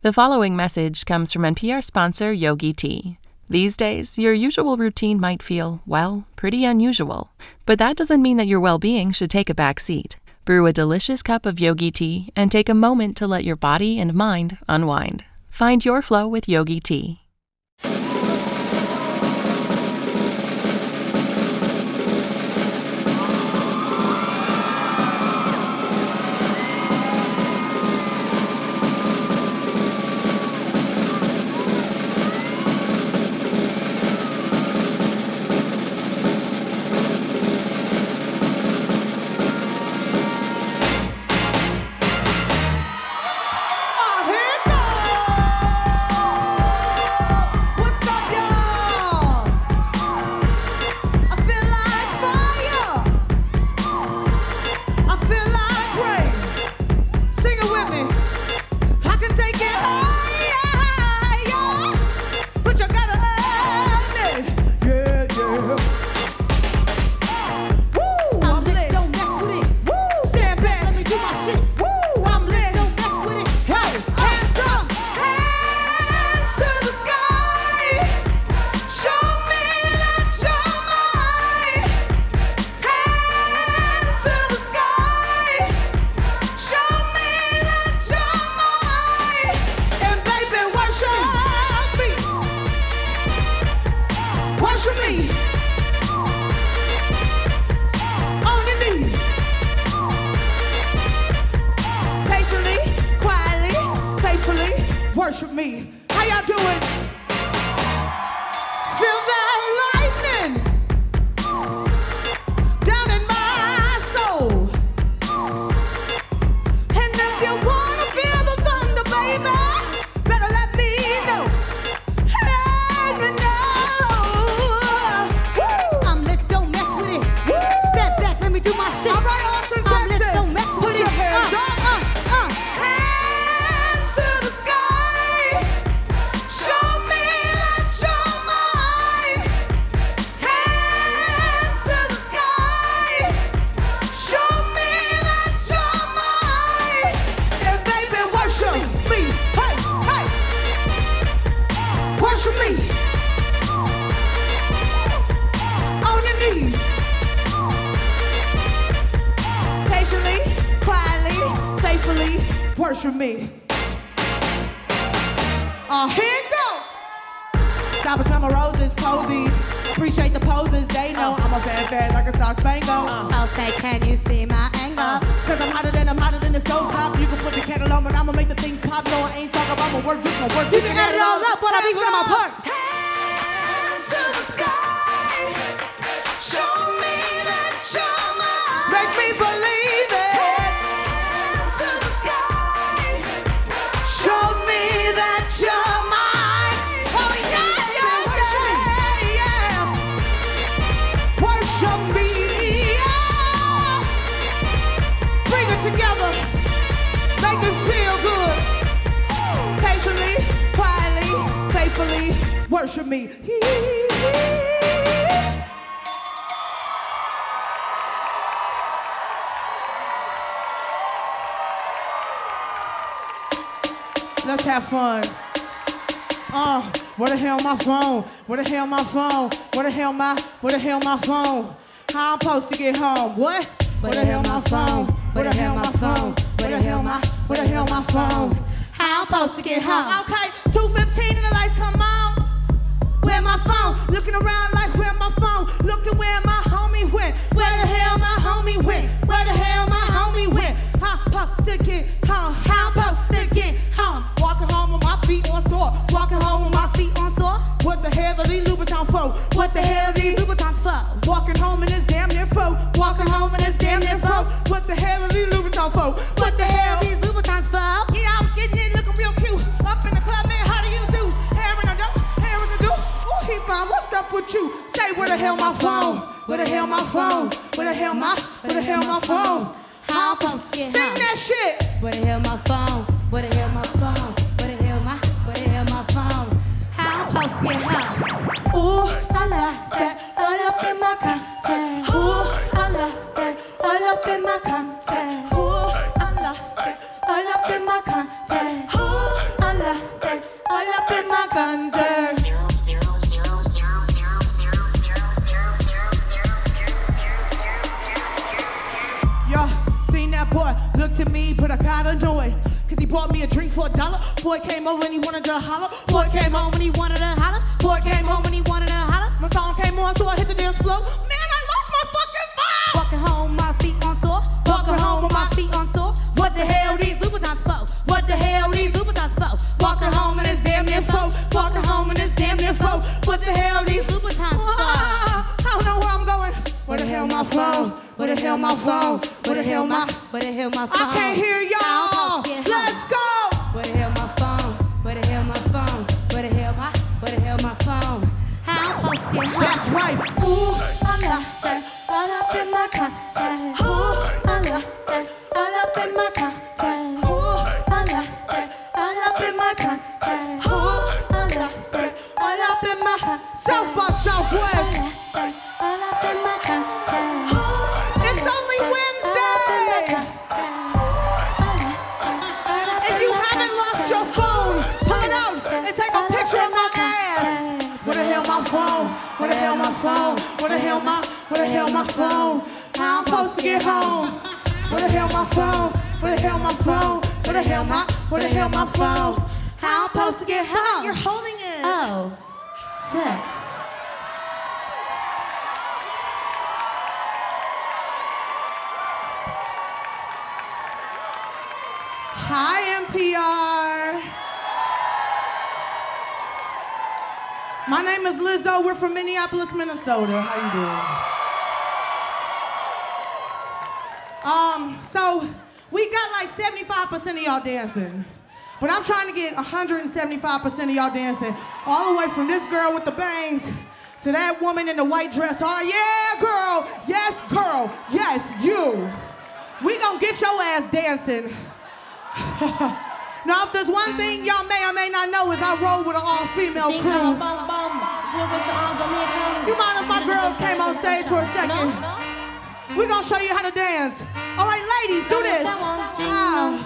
The following message comes from NPR sponsor Yogi Tea. These days, your usual routine might feel, well, pretty unusual, but that doesn't mean that your well being should take a back seat. Brew a delicious cup of Yogi Tea and take a moment to let your body and mind unwind. Find your flow with Yogi Tea. Worship me. Let's have fun. Uh, where the hell my phone? Where the hell my phone? Where the hell my, where the hell my phone? How I'm supposed to get home? What? Where the hell my phone? Where the hell my phone? Where the hell my, where the hell my phone? How I'm supposed to get home? Okay, 2:15 and the lights come on. Where my phone? Looking around like where my phone? Looking where my homie went. Where the hell my homie went? Where the hell my homie went? How supposed to get home? How supposed to get home? Walking home with my feet on sore. Walking home with my feet on sore. What the hell are these Louboutins for? What the hell are these where the hell my phone? Where the hell my phone? Where the hell my? Where the hell my phone? How I'm supposed Sing that shit. Where the hell my phone? Where the hell my phone? Where the hell my? Where the hell my phone? How I'm supposed to get home? Ooh, I like that. All up in my contact. Bought me a drink for a dollar. Boy came over and he wanted to holler. Boy came home and he wanted to holler. Boy came home and he wanted to holler. My song came on, so I hit the dance floor. Man, I lost my fucking vibe. Walking home, my feet on sore. Walking home with my feet on sore. What the hell these Louboutins for? What the hell these Louboutins for? Walking home and it's damn near full. Walking home and it's damn near full. What the hell these Louboutins for? I don't know where I'm going. Where the hell my phone? Hell my phone? Where the hell my? Where the hell my phone? I can't hear y'all. I'll post it. Let's go. Where the hell my phone? Where the hell my? Where the hell my phone? How I'm supposed to get home? You're holding it. Oh, shit. Hi, NPR. My name is Lizzo. We're from Minneapolis, Minnesota. How you doing? Um, so we got like 75% of y'all dancing. But I'm trying to get 175% of y'all dancing. All the way from this girl with the bangs to that woman in the white dress. Oh, yeah, girl. Yes, girl. Yes, you. We gonna get your ass dancing. now, if there's one thing y'all may or may not know is I roll with an all-female crew. You mind if my girls came on stage for a second? We're gonna show you how to dance. All right, ladies, do this. Ow.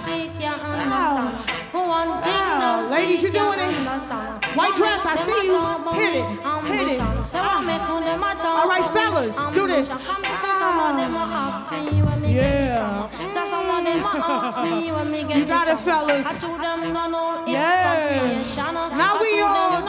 Ow. Ow. Ladies, you're doing it? White dress, I see you. Hit it. Hit it. Ah. All right, fellas, do this. Ah. Yeah. You got it, fellas. Yeah. Now we all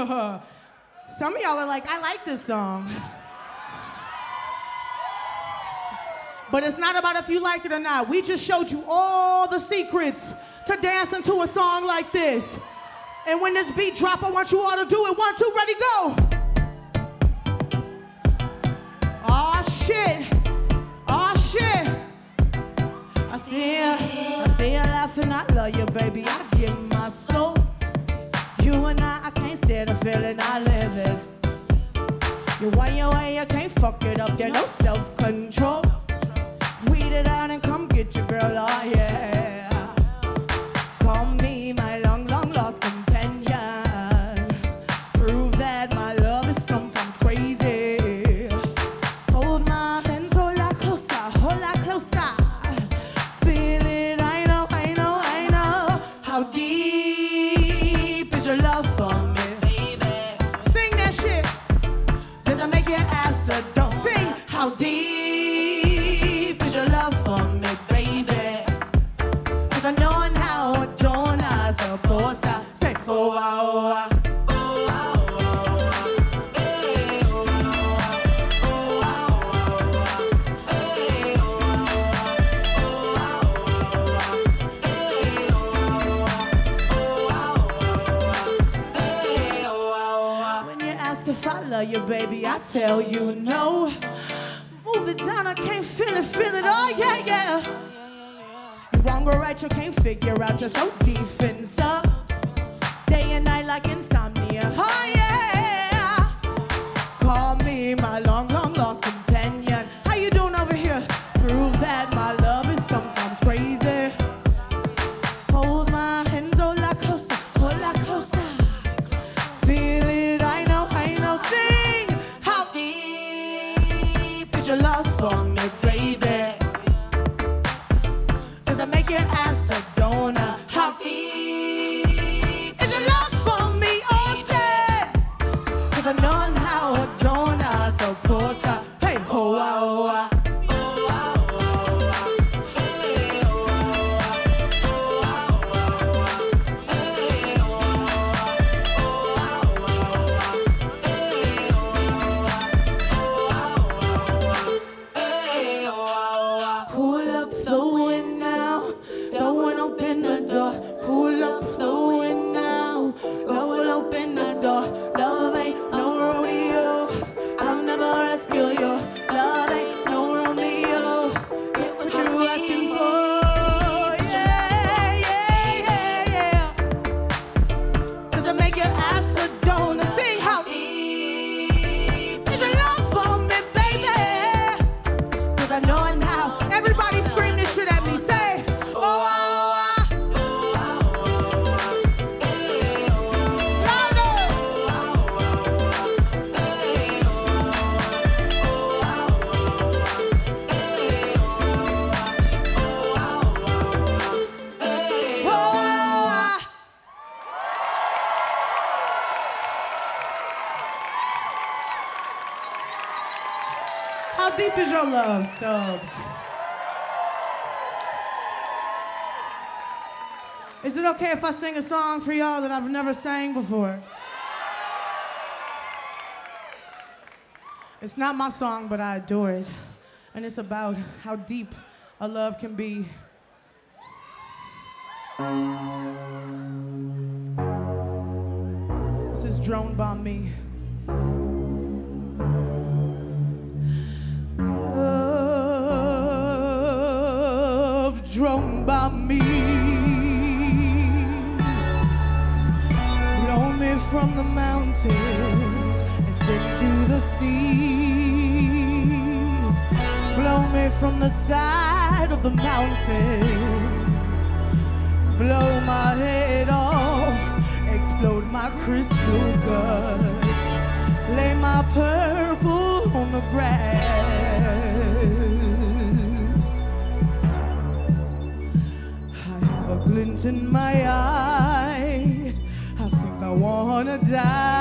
Some of y'all are like, I like this song. But it's not about if you like it or not. We just showed you all the secrets to dancing to a song like this. And when this beat drop, I want you all to do it. One, two, ready, go. Oh shit. Oh shit. I see ya. I see ya laughing. I love you, baby. I give my soul. You and I, I can't stand the feeling. I live it. You want your way, you can't fuck it up. There's no self control. Weed it out and come get your girl. Oh yeah. love you, baby. I tell you no. Move it down, I can't feel it, feel it. Oh, yeah, yeah. Wrong or right, you can't figure out. You're so defensive. Day and night, like insomnia. How deep is your love, Stubbs? Is it okay if I sing a song for y'all that I've never sang before? It's not my song, but I adore it. And it's about how deep a love can be. grass. I have a glint in my eye. I think I wanna die.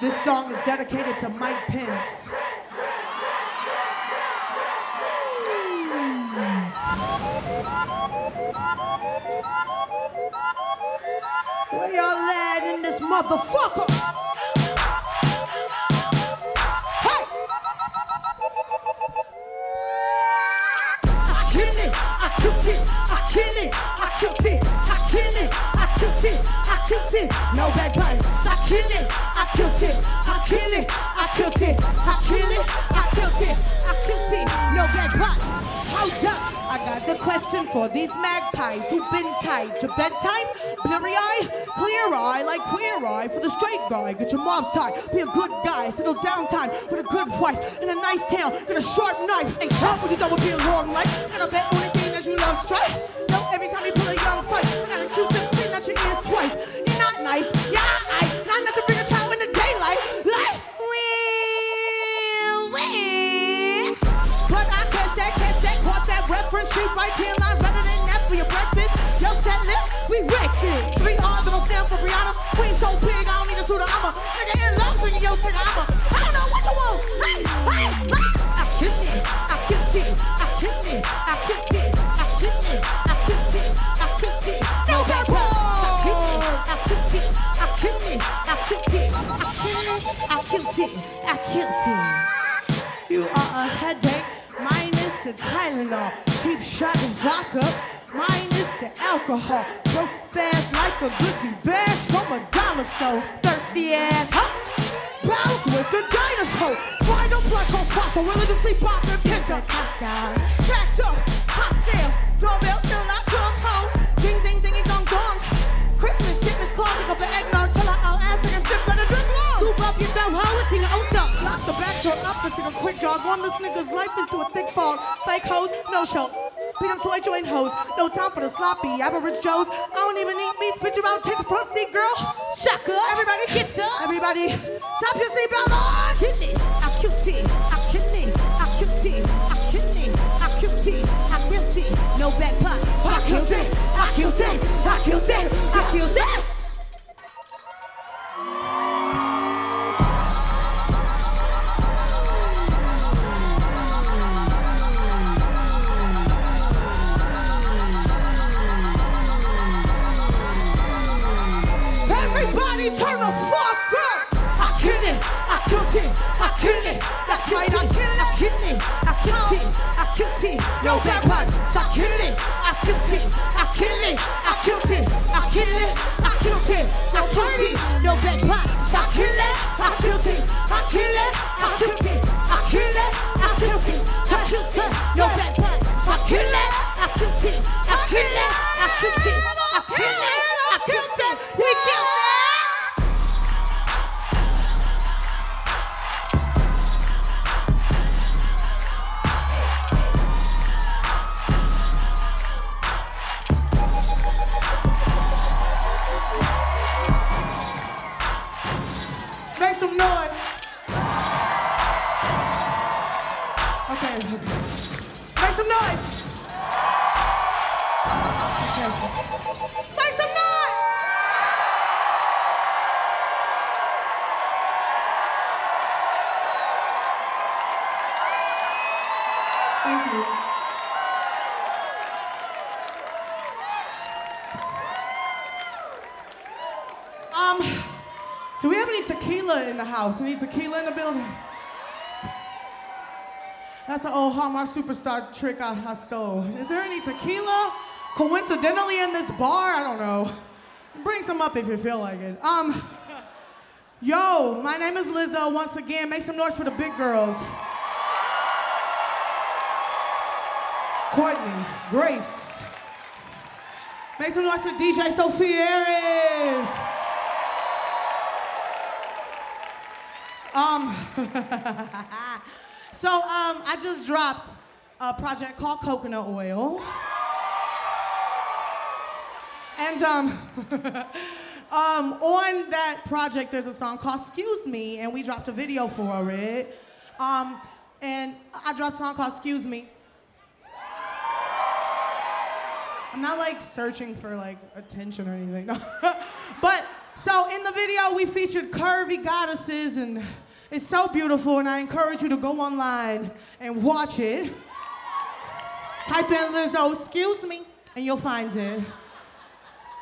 This song is dedicated to Mike Pence. Where y'all at in this motherfucker? Hey! I kill it, I it, I kill it, I it, I kill it, I it, I it. No bagpipes. I kill it, killed it, I kill it, I killed it, I kill it, I killed it, I killed it. No bagpipes. Hold up. I got the question for these magpies who've been tight. Your bedtime, blurry eye, clear eye, like queer eye for the straight guy. Get your mouth tied, be a good guy, settle down time with a good wife and a nice town and a sharp knife. Ain't how would you would be a long life? And I bet on scene that you love strife. Reference. She right here lines better than that for your breakfast. Yo, set lip, we wrecked it. Three R's that'll stand for Brianna. Queen so big, I don't need a suit. I'm a nigga in love with you, yo, take I'm a. I don't know what you want. Hey, hey, hey. I killed it, I killed it, I killed it, I killed it, I killed it, I killed it, I killed it. No back I killed it, I killed it, I killed it, I killed it, I killed it, I killed it. Cheap shot of vodka, minus the alcohol. Broke fast like a goodie bag from a dollar store. Thirsty ass, huh? Bounce with the dinosaur. Find a black on fossil, religiously popping pinto. Tracked up, quick jog. Run this nigga's life into a thick fog. Fake hoes, no show. Beat them toy joint hoes. No time for the sloppy average Joes. I don't even need me. Spit you out, take the front seat, girl. Shaka. Everybody gets up. Everybody, stop your seatbelt on. Kill it. I killed it. I killed it. I killed it. I killed it. I killed it. I killed it. No back pot. I killed it. I killed it. I killed it. I killed it. It, I kill it, I kill it, I kill it, I kill it, I kill it, no back punch, I kill it, I killed it, I kill it, I killed it, I kill it, I killed it, I killed it, no back punch, I kill it, I killed it, I kill it, I killed it, I kill it, I killed it, I killed it, no back punch, I kill it, I killed it, I kill it, I killed it, I kill it, I killed it, we killed it. House? Any tequila in the building? That's an old Hallmark superstar trick I, I stole. Is there any tequila? coincidentally in this bar. I don't know. Bring some up if you feel like it. Um, yo, my name is Lizzo. Once again, make some noise for the big girls. Courtney, Grace. Make some noise for DJ Sophia Eris. Um, so um, I just dropped a project called Coconut Oil. And um, um, on that project, there's a song called Excuse Me, and we dropped a video for it. Um, and I dropped a song called Excuse Me. I'm not like searching for like attention or anything. No. but so in the video, we featured curvy goddesses, and it's so beautiful. And I encourage you to go online and watch it. Type in Lizzo, excuse me, and you'll find it.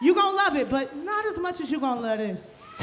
You're gonna love it, but not as much as you're gonna love this.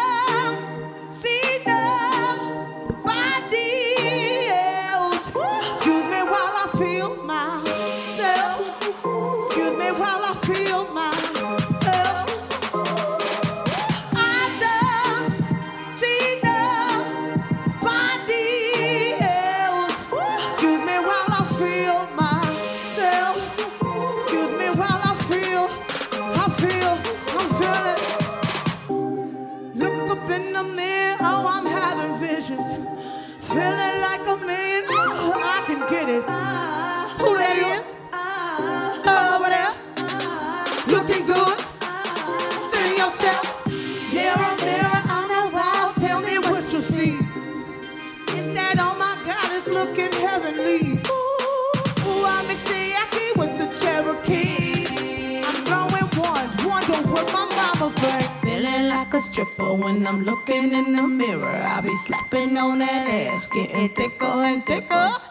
when I'm looking in the mirror. I'll be slapping on that ass, getting thicker and thicker.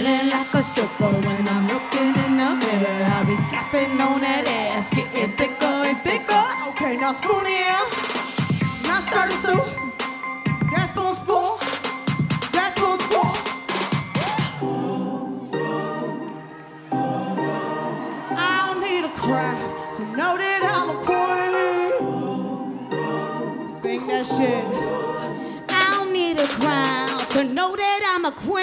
Feeling like a stripper when I'm looking in the mirror. I'll be slapping on that ass, getting thicker and thicker. Okay, now spoon in. Now start soup. That's on spoon. That's on spoon. I don't need a cry to know that I'm a queen. Sing that shit. I don't need a crown to know that I'm a queen.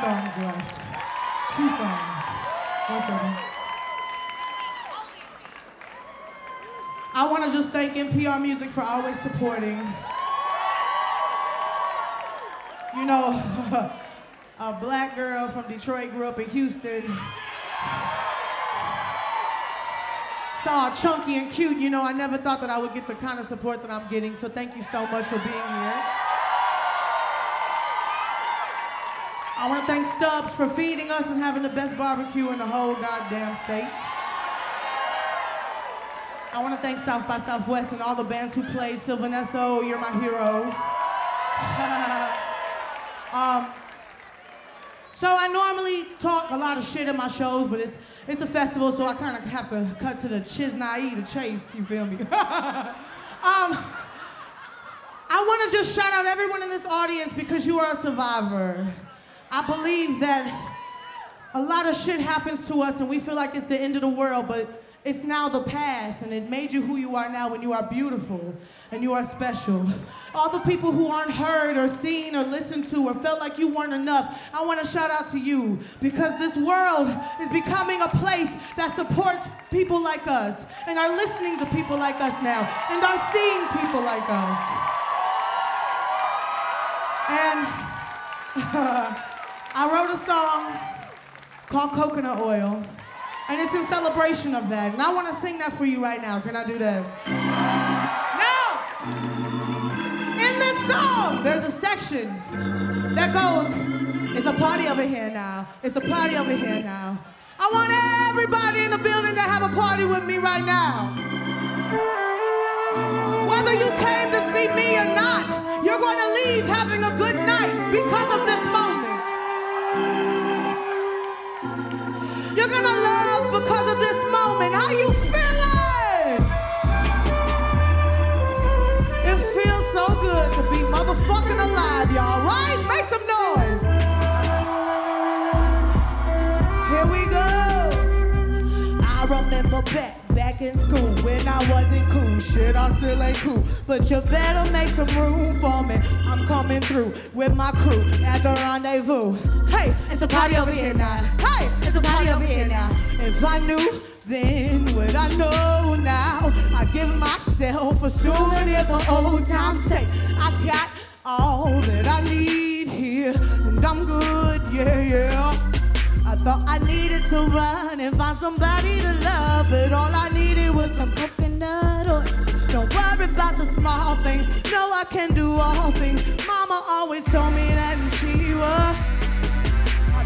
Songs left. Two songs. One second. I want to just thank NPR Music for always supporting. You know, a black girl from Detroit grew up in Houston. All chunky and cute. You know, I never thought that I would get the kind of support that I'm getting, so thank you so much for being here. Want to thank Stubbs for feeding us and having the best barbecue in the whole goddamn state. I want to thank South by Southwest and all the bands who played. Sylvan Esso, you're my heroes. um, so I normally talk a lot of shit in my shows, but it's it's a festival, so I kind of have to cut to the chiznai, the chase. You feel me? um, I want to just shout out everyone in this audience because you are a survivor. I believe that a lot of shit happens to us and we feel like it's the end of the world, but it's now the past and it made you who you are now when you are beautiful and you are special. All the people who aren't heard or seen or listened to or felt like you weren't enough, I want to shout out to you because this world is becoming a place that supports people like us and are listening to people like us now and are seeing people like us. And I wrote a song called Coconut Oil, and it's in celebration of that. And I want to sing that for you right now. Can I do that? No! In this song, there's a section that goes, it's a party over here now. It's a party over here now. I want everybody in the building to have a party with me right now. This moment. How you feeling? It feels so good to be motherfucking alive, y'all, right? Make some noise. Here we go. I remember back in school when I wasn't cool. Shit, I still ain't cool. But you better make some room for me. I'm coming through with my crew at the rendezvous. Hey, it's a party over here now. Hey, it's a party over here now. If I knew then what I know now, I give myself a souvenir for old time's sake. I got all that I need here, and I'm good, yeah, yeah. Thought I needed to run and find somebody to love, but all I needed was some coconut oil. Don't worry about the small things, no, I can do all things. Mama always told me that, and she was.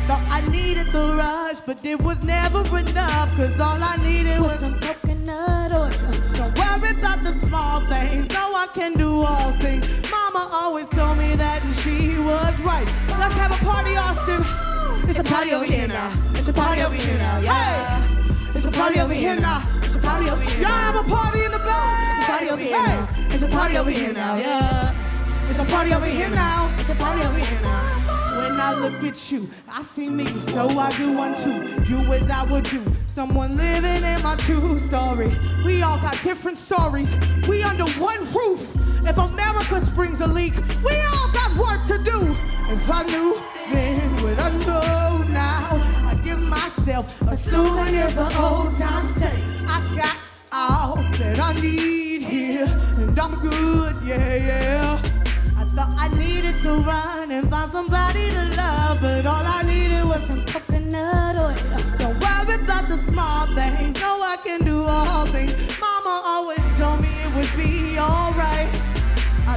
Thought I needed the rush, but it was never enough, cause all I needed was some coconut oil. Don't worry about the small things, no, I can do all things. Mama always told me that, and she was right. Let's have a party, Austin. It's a party over here now. It's a party over here now. Yeah. It's a party over here now. It's a party over here. Y'all have a party in the back. It's a party over here now. It's a party over here now. Yeah. It's a party over here now. It's a party over here now. When I look at you, I see me, so I do one too. You as I would do. Someone living in my true story. We all got different stories. We under one roof. If America springs a leak, we all got work to do. If I knew what I know now, I give myself a souvenir for old time's sake. I got all that I need here, and I'm good, yeah, yeah. I thought I needed to run and find somebody to love, but all I needed was some coconut oil. Don't worry about the small things, no, I can do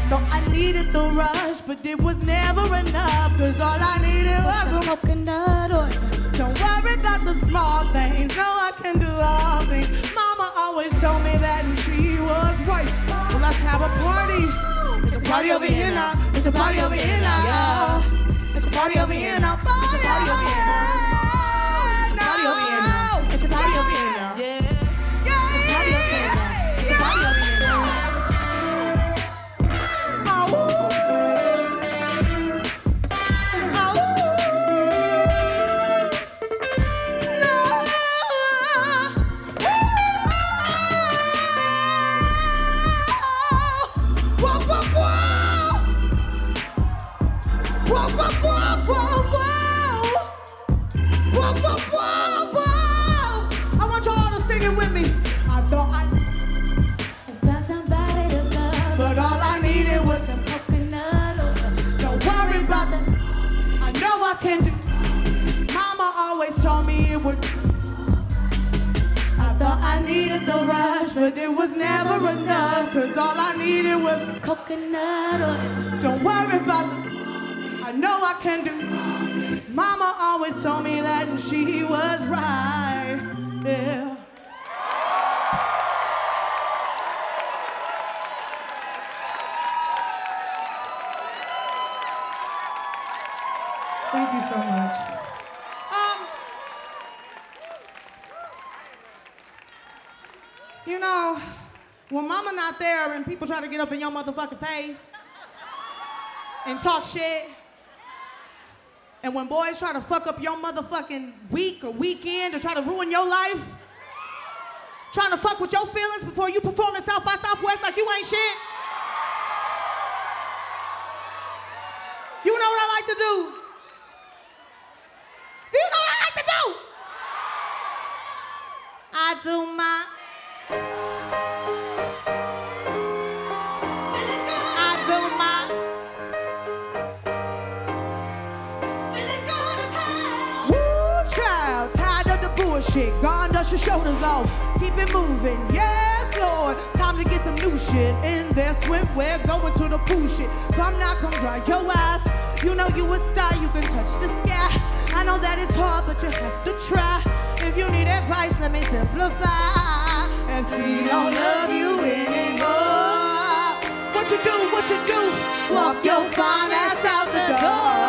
I thought I needed the rush, but it was never enough, cause all I needed was some coconut oil. Don't worry about the small things, no, I can do all things. Mama always told me that, and she was right. Well, let's have a party. It's a party over here now. It's a party over here now. It's a party over here now. Party over here now. Can do. Mama always told me it would. I thought I needed the rush, but it was never enough. Cause all I needed was coconut oil. Don't worry about the I know I can do. Mama always told me that and she was right. Yeah. When mama not there and people try to get up in your motherfucking face and talk shit, and when boys try to fuck up your motherfucking week or weekend or try to ruin your life, trying to fuck with your feelings before you perform in South by Southwest like you ain't shit. You know what I like to do? Do you know what I like to do? I do my. The. God dust your shoulders off. Keep it moving, yes, Lord. Time to get some new shit in there. Swimwear, going to the pool shit. Come now, come dry your ass. You know you a star, you can touch the sky. I know that it's hard, but you have to try. If you need advice, let me simplify. If we don't love you anymore, what you do, what you do? Walk your fine ass out the door.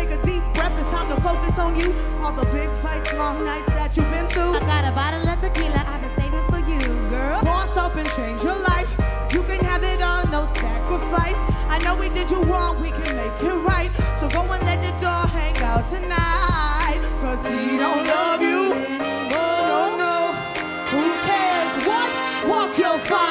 Take a deep breath. It's time to focus on you. All the big fights, long nights that you've been through. I got a bottle of tequila I've been saving for you, girl. Boss up and change your life. You can have it all, no sacrifice. I know we did you wrong, we can make it right. So go and let the door hang out tonight. Cause we don't love you anymore. No, no. Who cares what? Walk your fine